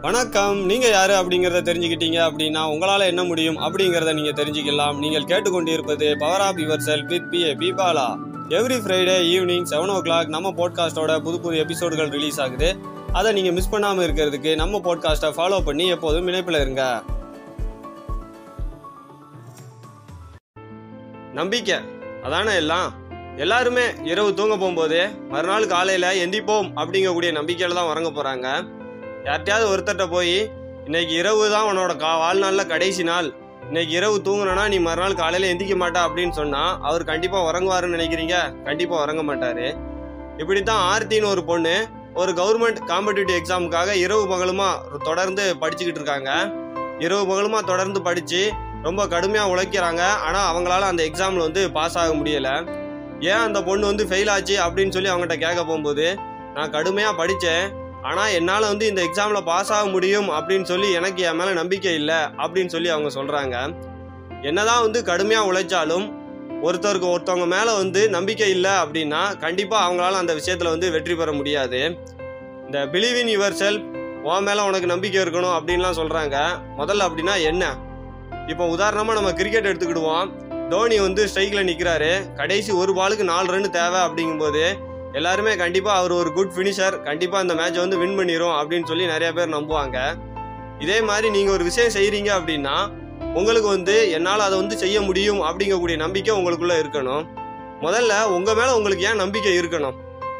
வணக்கம். நீங்க யாரு அப்படிங்கறத தெரிஞ்சுக்கிட்டீங்க அப்படின்னா உங்களால என்ன முடியும் அப்படிங்கறத நீங்க தெரிஞ்சுக்கலாம். நீங்கள் கேட்டுக்கொண்டிருப்பது power of your self with B A பீபாலா every Friday evening seven o'clock நம்ம பாட்காஸ்டோட புது புது எபிசோடுகள் ரிலீஸ் ஆகுது. அதை நீங்க மிஸ் பண்ணாம இருக்கிறதுக்கு நம்ம பாட்காஸ்ட்டை ஃபாலோ பண்ணி எப்போதும் இணைப்பில் இருங்க. நம்பிக்கை. அதானே எல்லாம்? எல்லாருமே இரவு தூங்க போகும்போது மறுநாள் காலையில எந்திப்போம் அப்படிங்கக்கூடிய நம்பிக்கையில தான் உறங்க போறாங்க. யார்கிட்டயாவது ஒருத்தர்கிட்ட போய் இன்னைக்கு இரவு தான் உன்னோட கா வாழ்நாளில் கடைசி நாள். இன்னைக்கு இரவு தூங்கினா நீ மறுநாள் காலையில் எந்திக்க மாட்டா அப்படின்னு சொன்னால் அவர் கண்டிப்பாக உறங்குவாருன்னு நினைக்கிறீங்க? கண்டிப்பாக உறங்க மாட்டார். இப்படி தான் ஆர்த்தின்னு ஒரு பொண்ணு ஒரு கவர்மெண்ட் காம்படிட்டிவ் எக்ஸாமுக்காக இரவு பகலுமா தொடர்ந்து படிச்சுக்கிட்டு இருக்காங்க. இரவு பகலுமா தொடர்ந்து படித்து ரொம்ப கடுமையாக உழைக்கிறாங்க. ஆனால் அவங்களால அந்த எக்ஸாமில் வந்து பாஸ் ஆக முடியலை. ஏன் அந்த பொண்ணு வந்து ஃபெயில் ஆச்சு அப்படின்னு சொல்லி அவங்ககிட்ட கேட்க போகும்போது நான் கடுமையாக படித்தேன் ஆனால் என்னால் வந்து இந்த எக்ஸாமில் பாஸ் ஆக முடியும் அப்படின்னு சொல்லி எனக்கு என் மேலே நம்பிக்கை இல்லை அப்படின்னு சொல்லி அவங்க சொல்கிறாங்க என்னதான் வந்து கடுமையாக உழைச்சாலும் ஒருத்தருக்கு ஒருத்தவங்க மேலே வந்து நம்பிக்கை இல்லை அப்படின்னா கண்டிப்பாக அவங்களால அந்த விஷயத்தில் வந்து வெற்றி பெற முடியாது. இந்த பிலீவ் இன் யுவர் செல்ஃப் உன் மேலே உனக்கு நம்பிக்கை இருக்கணும் அப்படின்லாம் சொல்கிறாங்க முதல்ல அப்படின்னா என்ன? இப்போ உதாரணமாக நம்ம கிரிக்கெட் எடுத்துக்கிடுவோம். தோனி வந்து ஸ்ட்ரைக்கில் நிற்கிறாரு கடைசி ஒரு பாலுக்கு நாலு ரன் தேவை அப்படிங்கும்போது எல்லாருமே கண்டிப்பாக அவர் ஒரு குட் ஃபினிஷர் கண்டிப்பாக அந்த மேட்சை வந்து வின் பண்ணிடும் அப்படின்னு சொல்லி நிறைய பேர் நம்புவாங்க. இதே மாதிரி நீங்கள் ஒரு விஷயம் செய்கிறீங்க அப்படின்னா உங்களுக்கு வந்து என்னால் அதை வந்து செய்ய முடியும் அப்படிங்கக்கூடிய நம்பிக்கை உங்களுக்குள்ளே இருக்கணும். முதல்ல உங்கள் மேலே உங்களுக்கு ஏன் நம்பிக்கை இருக்கணும்?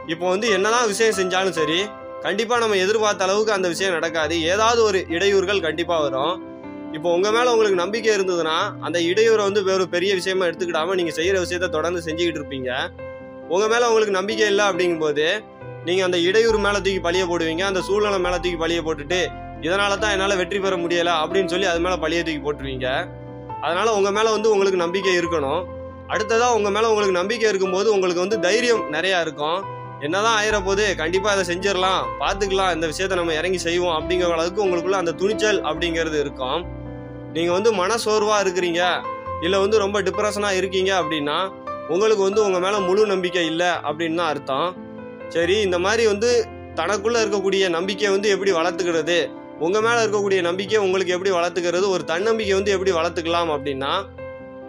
இப்போ வந்து என்னதான் விஷயம் செஞ்சாலும் சரி கண்டிப்பாக நம்ம எதிர்பார்த்த அளவுக்கு அந்த விஷயம் நடக்காது. ஏதாவது ஒரு இடையூறுகள் கண்டிப்பாக வரும். இப்போ உங்கள் மேலே உங்களுக்கு நம்பிக்கை இருந்ததுன்னா அந்த இடையூறை வந்து வேறு பெரிய விஷயமா எடுத்துக்கிடாமல் நீங்கள் செய்கிற விஷயத்த தொடர்ந்து செஞ்சுக்கிட்டு இருப்பீங்க. உங்கள் மேலே உங்களுக்கு நம்பிக்கை இல்லை அப்படிங்கும்போது நீங்கள் அந்த இடையூறு மேலே தூக்கி பழிய போடுவீங்க அந்த சூழ்நிலை மேலே தூக்கி பழிய போட்டுட்டு இதனால தான் என்னால் வெற்றி பெற முடியலை அப்படின்னு சொல்லி அது மேலே பழிய தூக்கி போட்டுருவீங்க. அதனால் உங்கள் மேலே வந்து உங்களுக்கு நம்பிக்கை இருக்கணும். அடுத்ததாக உங்கள் மேலே உங்களுக்கு நம்பிக்கை இருக்கும்போது உங்களுக்கு வந்து தைரியம் நிறையா இருக்கும். என்னதான் ஆயிர போது கண்டிப்பாக அதை செஞ்சிடலாம் பார்த்துக்கலாம் இந்த விஷயத்த நம்ம இறங்கி செய்வோம் அப்படிங்கிற அளவுக்கு உங்களுக்குள்ள அந்த துணிச்சல் அப்படிங்கிறது இருக்கும். நீங்கள் வந்து மனசோர்வாக இருக்கிறீங்க இல்லை வந்து ரொம்ப டிப்ரெஷனாக இருக்கீங்க அப்படின்னா உங்களுக்கு வந்து உங்கள் மேலே முழு நம்பிக்கை இல்லை அப்படின்னு தான் அர்த்தம். சரி இந்த மாதிரி வந்து தனக்குள்ளே இருக்கக்கூடிய நம்பிக்கையை வந்து எப்படி வளர்த்துக்கிறது? உங்கள் மேலே இருக்கக்கூடிய நம்பிக்கையை உங்களுக்கு எப்படி வளர்த்துக்கிறது? ஒரு தன்னம்பிக்கை வந்து எப்படி வளர்த்துக்கலாம் அப்படின்னா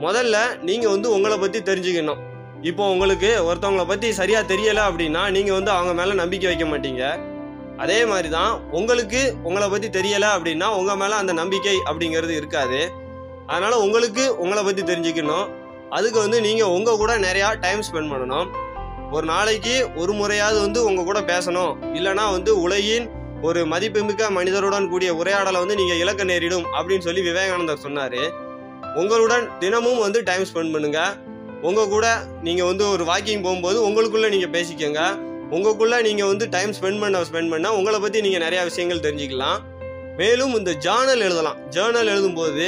முதல்ல நீங்கள் வந்து உங்களை பற்றி தெரிஞ்சுக்கணும். இப்போ உங்களுக்கு ஒருத்தவங்களை பற்றி சரியாக தெரியலை அப்படின்னா நீங்கள் வந்து அவங்க மேலே நம்பிக்கை வைக்க மாட்டீங்க. அதே மாதிரி தான் உங்களுக்கு உங்களை பற்றி தெரியலை அப்படின்னா உங்கள் மேலே அந்த நம்பிக்கை அப்படிங்கிறது இருக்காது. அதனால் உங்களுக்கு உங்களை பற்றி தெரிஞ்சுக்கணும். அதுக்கு வந்து நீங்கள் உங்கள் கூட நிறையா டைம் ஸ்பெண்ட் பண்ணணும். ஒரு நாளைக்கு ஒரு முறையாவது வந்து உங்கள் கூட பேசணும். இல்லைன்னா வந்து உலகின் ஒரு மதிப்புமிக்க மனிதருடன் கூடிய உரையாடலை வந்து நீங்கள் இலக்க நேரிடும் அப்படின்னு சொல்லி விவேகானந்தர் சொன்னார். உங்களுடன் தினமும் வந்து டைம் ஸ்பெண்ட் பண்ணுங்கள் உங்கள் கூட நீங்கள் வந்து ஒரு வாக்கிங் போகும்போது உங்களுக்குள்ளே நீங்கள் பேசிக்கோங்க. உங்களுக்குள்ளே நீங்கள் வந்து டைம் ஸ்பெண்ட் பண்ண ஸ்பெண்ட் பண்ண உங்களை பற்றி நீங்கள் நிறையா விஷயங்கள் தெரிஞ்சுக்கலாம். மேலும் இந்த ஜேர்னல் எழுதலாம். ஜேர்னல் எழுதும்போது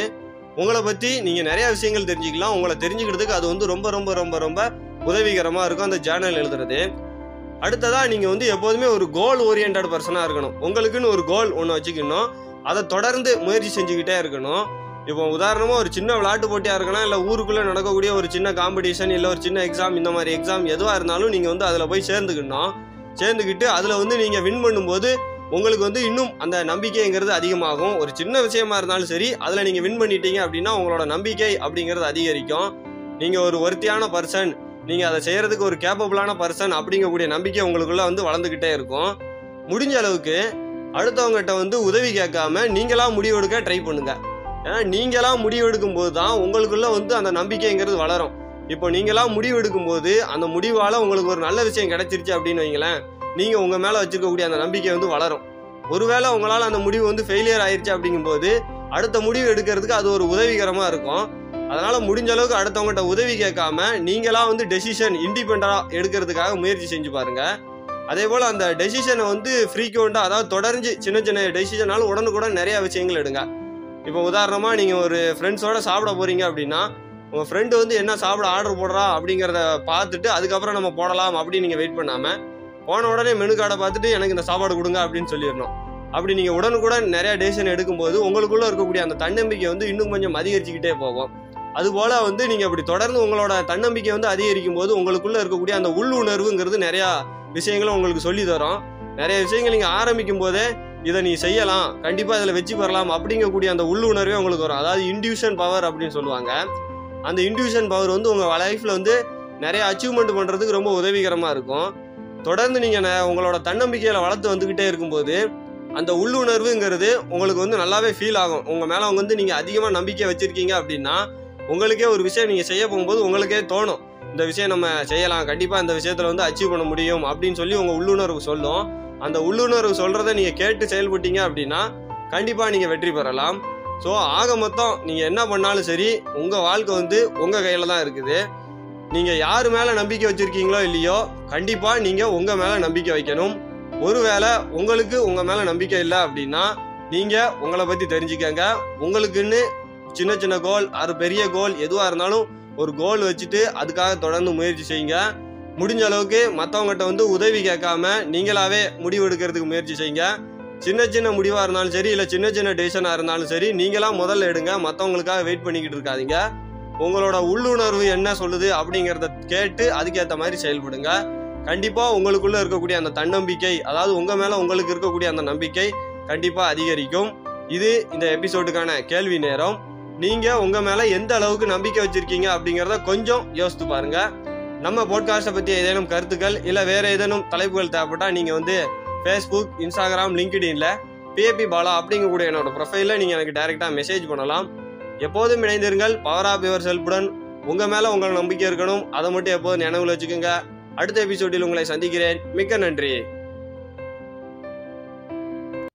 உங்களை பற்றி நீங்கள் நிறைய விஷயங்கள் தெரிஞ்சுக்கலாம். உங்களை தெரிஞ்சுக்கிறதுக்கு அது வந்து ரொம்ப ரொம்ப ரொம்ப ரொம்ப உதவிகரமாக இருக்கும் அந்த ஜேர்னல் எழுதுறது. அடுத்ததாக நீங்கள் வந்து எப்போதுமே ஒரு கோல் ஓரியன்ட் பர்சனாக இருக்கணும். உங்களுக்குன்னு ஒரு கோல் ஒன்று வச்சுக்கணும். அதை தொடர்ந்து முயற்சி செஞ்சுக்கிட்டே இருக்கணும். இப்போ உதாரணமாக ஒரு சின்ன விளையாட்டு போட்டியாக இருக்கலாம் இல்லை ஊருக்குள்ளே நடக்கக்கூடிய ஒரு சின்ன காம்படிஷன் இல்லை ஒரு சின்ன எக்ஸாம் இந்த மாதிரி எக்ஸாம் எதுவாக இருந்தாலும் நீங்கள் வந்து அதில் போய் சேர்ந்துக்கணும். சேர்ந்துக்கிட்டு அதில் வந்து நீங்கள் வின் பண்ணும்போது உங்களுக்கு வந்து இன்னும் அந்த நம்பிக்கைங்கிறது அதிகமாகும். ஒரு சின்ன விஷயமா இருந்தாலும் சரி அதில் நீங்கள் வின் பண்ணிட்டீங்க அப்படின்னா உங்களோட நம்பிக்கை அப்படிங்கிறது அதிகரிக்கும். நீங்கள் ஒரு ஒருத்தியான பர்சன் நீங்கள் அதை செய்கிறதுக்கு ஒரு கேப்பபிளான பர்சன் அப்படிங்கக்கூடிய நம்பிக்கை உங்களுக்குள்ள வந்து வளர்ந்துக்கிட்டே இருக்கும். முடிஞ்ச அளவுக்கு அடுத்தவங்ககிட்ட வந்து உதவி கேட்காம நீங்களாக முடிவெடுக்க ட்ரை பண்ணுங்கள் ஏன்னா நீங்களாக முடிவெடுக்கும் போது தான் உங்களுக்குள்ளே வந்து அந்த நம்பிக்கைங்கிறது வளரும். இப்போ நீங்களாக முடிவெடுக்கும் போது அந்த முடிவால் உங்களுக்கு ஒரு நல்ல விஷயம் கிடைச்சிருச்சு அப்படின்னு வைங்களேன். நீங்கள் உங்கள் மேலே வச்சுருக்கக்கூடிய அந்த நம்பிக்கை வந்து வளரும். ஒருவேளை உங்களால் அந்த முடிவு வந்து ஃபெயிலியர் ஆயிடுச்சு அப்படிங்கும்போது அடுத்த முடிவு எடுக்கிறதுக்கு அது ஒரு உதவிகரமாக இருக்கும். அதனால் முடிஞ்ச அளவுக்கு அடுத்தவங்ககிட்ட உதவி கேட்காம நீங்களாக வந்து டெசிஷன் இண்டிபெண்டாக எடுக்கிறதுக்காக முயற்சி செஞ்சு பாருங்கள் அதே போல் அந்த டெசிஷனை வந்து ஃப்ரீக்குவெண்ட்டாக அதாவது தொடர்ந்து சின்ன சின்ன டெசிஷனாலும் உடனுக்குடன் நிறையா விஷயங்கள் எடுங்க. இப்போ உதாரணமாக நீங்கள் ஒரு ஃப்ரெண்ட்ஸோட சாப்பிட போகிறீங்க அப்படின்னா உங்கள் ஃப்ரெண்டு வந்து என்ன சாப்பிட ஆர்டர் போடுறா அப்படிங்கிறத பார்த்துட்டு அதுக்கப்புறம் நம்ம போடலாம் அப்படின்னு நீங்கள் வெயிட் பண்ணாமல் போன உடனே மெனு கார்டை பார்த்துட்டு எனக்கு இந்த சாப்பாடு கொடுங்க அப்படின்னு சொல்லிடணும். அப்படி நீங்கள் உடனுக்குடன் நிறையா டெசிஷன் எடுக்கும்போது உங்களுக்குள்ளே இருக்கக்கூடிய அந்த தன்னம்பிக்கை வந்து இன்னும் கொஞ்சம் அதிகரிச்சுக்கிட்டே போகும். அதுபோல் வந்து நீங்கள் அப்படி தொடர்ந்து உங்களோட தன்னம்பிக்கை வந்து அதிகரிக்கும் போது உங்களுக்குள்ளே இருக்கக்கூடிய அந்த உள்ளுணர்வுங்கிறது நிறையா விஷயங்களும் உங்களுக்கு சொல்லி தரும் நிறைய விஷயங்கள் நீங்கள் ஆரம்பிக்கும் போதே இதை நீ செய்யலாம். கண்டிப்பாக இதில் வச்சு பெறலாம். அப்படிங்கக்கூடிய அந்த உள்ளுணர்வே உங்களுக்கு வரும். அதாவது இன்டியூஷன் பவர் அப்படின்னு சொல்லுவாங்க. அந்த இன்டியூஷன் பவர் வந்து உங்கள் லைஃப்பில் வந்து நிறைய அச்சீவ்மெண்ட் பண்ணுறதுக்கு ரொம்ப உதவிகரமாக இருக்கும். தொடர்ந்து நீங்கள் உங்களோட தன்னம்பிக்கையில் வளர்த்து வந்துக்கிட்டே இருக்கும்போது அந்த உள்ளுணர்வுங்கிறது உங்களுக்கு வந்து நல்லாவே ஃபீல் ஆகும். உங்கள் மேலே அவங்க வந்து நீங்கள் அதிகமாக நம்பிக்கை வச்சுருக்கீங்க அப்படின்னா உங்களுக்கே ஒரு விஷயம் நீங்கள் செய்ய போகும்போது உங்களுக்கே தோணும். இந்த விஷயம் நம்ம செய்யலாம். கண்டிப்பாக இந்த விஷயத்தில் வந்து அச்சீவ் பண்ண முடியும் அப்படின்னு சொல்லி உங்கள் உள்ளுணர்வு சொல்லும். அந்த உள்ளுணர்வு சொல்கிறத நீங்கள் கேட்டு செயல்பட்டீங்க அப்படின்னா கண்டிப்பாக நீங்கள் வெற்றி பெறலாம். ஸோ ஆக மொத்தம் நீங்கள் என்ன பண்ணாலும் சரி உங்கள் வாழ்க்கை வந்து உங்கள் கையில் தான் இருக்குது. நீங்கள் யார் மேலே நம்பிக்கை வச்சுருக்கீங்களோ இல்லையோ கண்டிப்பாக நீங்கள் உங்கள் மேலே நம்பிக்கை வைக்கணும். ஒருவேளை உங்களுக்கு உங்கள் மேலே நம்பிக்கை இல்லை அப்படின்னா நீங்கள் உங்களை பற்றி தெரிஞ்சுக்கங்க. உங்களுக்குன்னு சின்ன சின்ன கோல் அது பெரிய கோல் எதுவாக இருந்தாலும் ஒரு கோல் வச்சுட்டு அதுக்காக தொடர்ந்து முயற்சி செய்யுங்க. முடிஞ்ச அளவுக்கு மற்றவங்ககிட்ட வந்து உதவி கேட்காம நீங்களாவே முடிவு எடுக்கிறதுக்கு முயற்சி செய்யுங்க. சின்ன சின்ன முடிவாக இருந்தாலும் சரி இல்லை சின்ன சின்ன டெசிஷனாக இருந்தாலும் சரி நீங்களாம் முதல்ல எடுங்க. மற்றவங்களுக்காக வெயிட் பண்ணிக்கிட்டு இருக்காதீங்க. உங்களோட உள்ளுணர்வு என்ன சொல்லுது அப்படிங்கிறத கேட்டு அதுக்கேற்ற மாதிரி செயல்படுங்க. கண்டிப்பாக உங்களுக்குள்ளே இருக்கக்கூடிய அந்த தன்னம்பிக்கை அதாவது உங்கள் மேலே உங்களுக்கு இருக்கக்கூடிய அந்த நம்பிக்கை கண்டிப்பாக அதிகரிக்கும். இது இந்த எபிசோடுக்கான கேள்வி நேரம். நீங்கள் உங்கள் மேலே எந்த அளவுக்கு நம்பிக்கை வச்சுருக்கீங்க அப்படிங்கிறத கொஞ்சம் யோசித்து பாருங்கள் நம்ம போட்காஸ்ட்டை பற்றி ஏதேனும் கருத்துக்கள் இல்லை வேறு ஏதேனும் தலைப்புகள் தேவைப்பட்டால் நீங்கள் வந்து ஃபேஸ்புக் இன்ஸ்டாகிராம் லிங்க்டின்ல பிஏபி பாலா அப்படிங்கக்கூடிய என்னோட ப்ரொஃபைலில் நீங்கள் எனக்கு டைரெக்டாக மெசேஜ் பண்ணலாம். எப்போதும் இணைந்திருங்கள் பவர் ஆஃப் யுவர் செல்புடன் உங்கள் மேலே உங்கள் நம்பிக்கை இருக்கணும். அதை மட்டும் எப்போதும் நினைவில் வச்சுக்கோங்க. அடுத்த எபிசோடில் உங்களை சந்திக்கிறேன். மிக்க நன்றி.